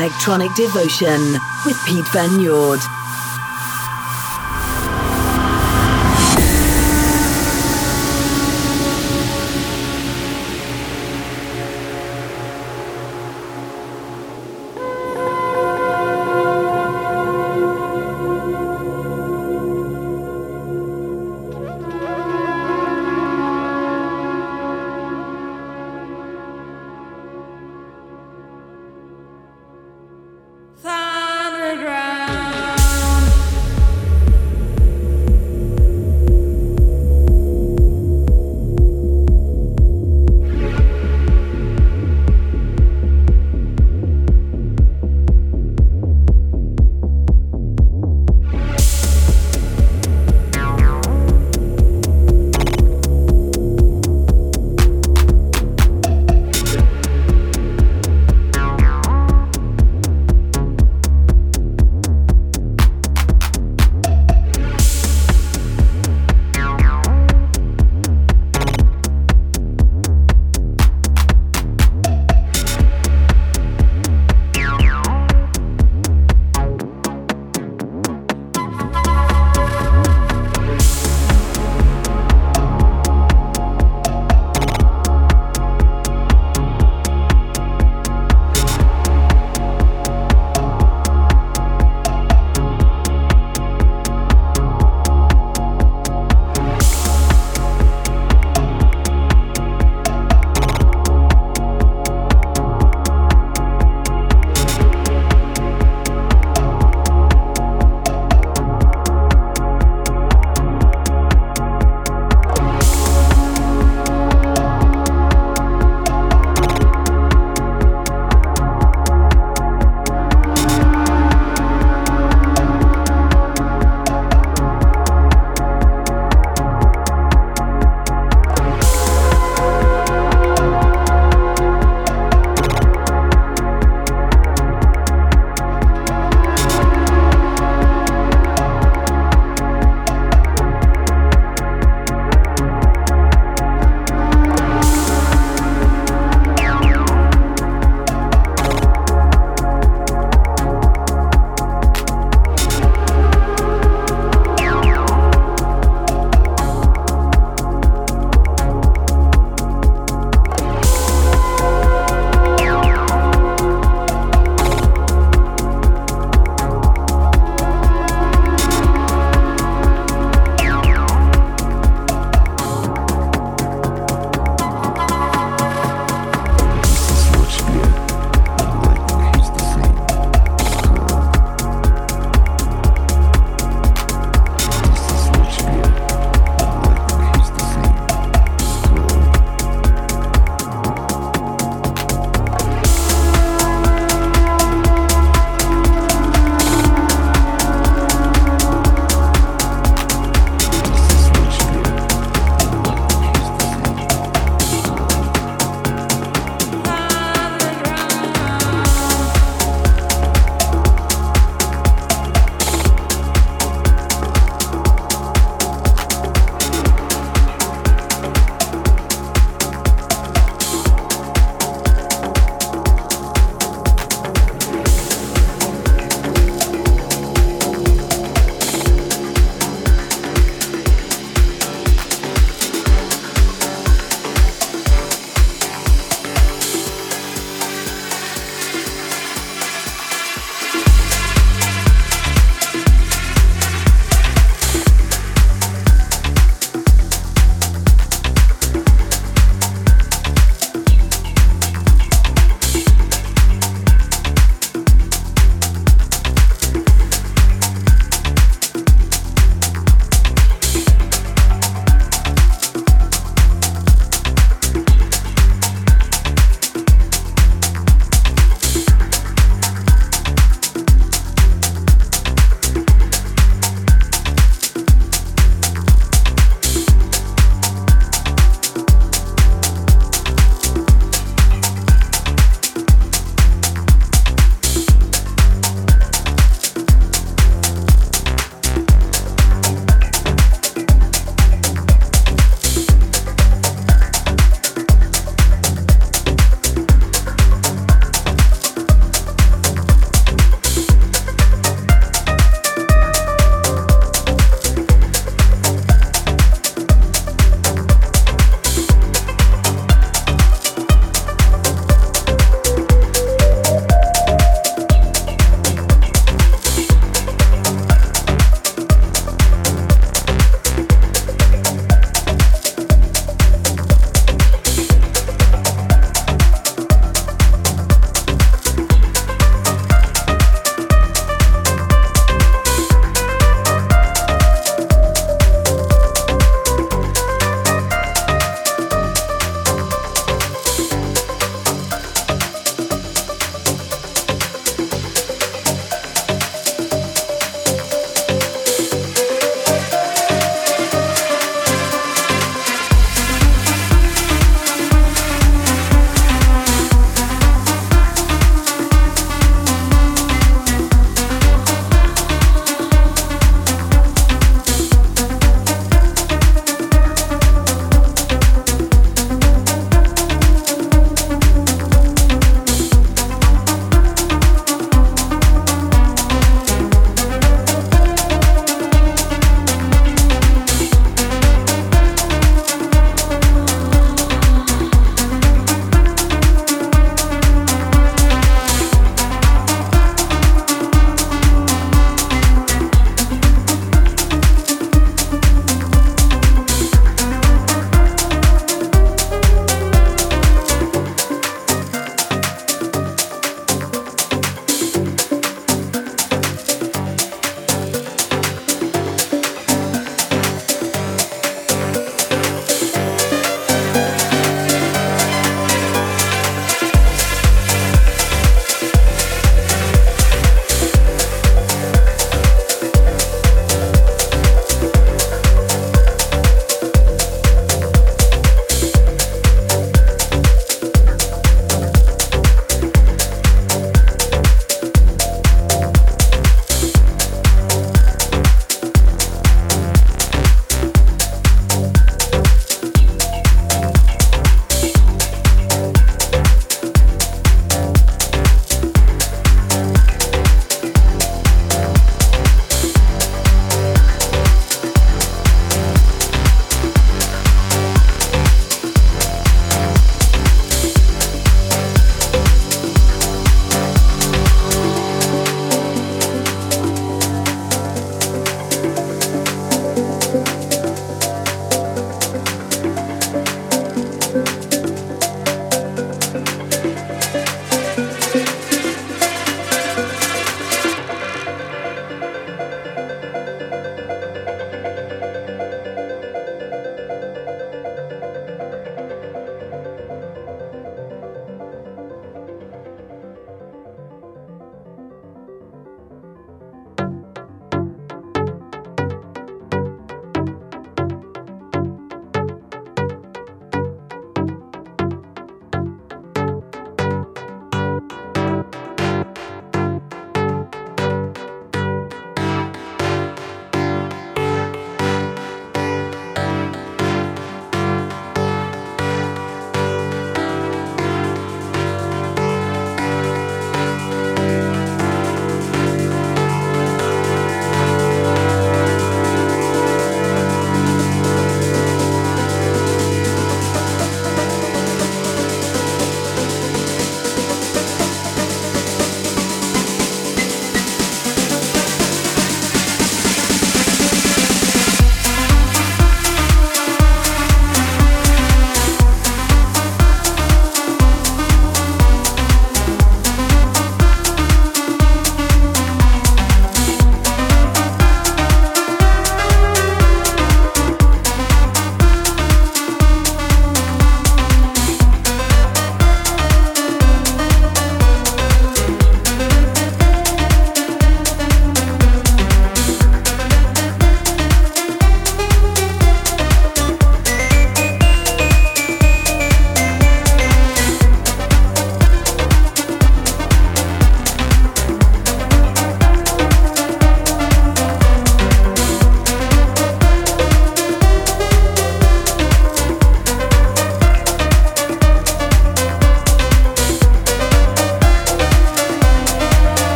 Electronic Devotion with Pete Van Yord.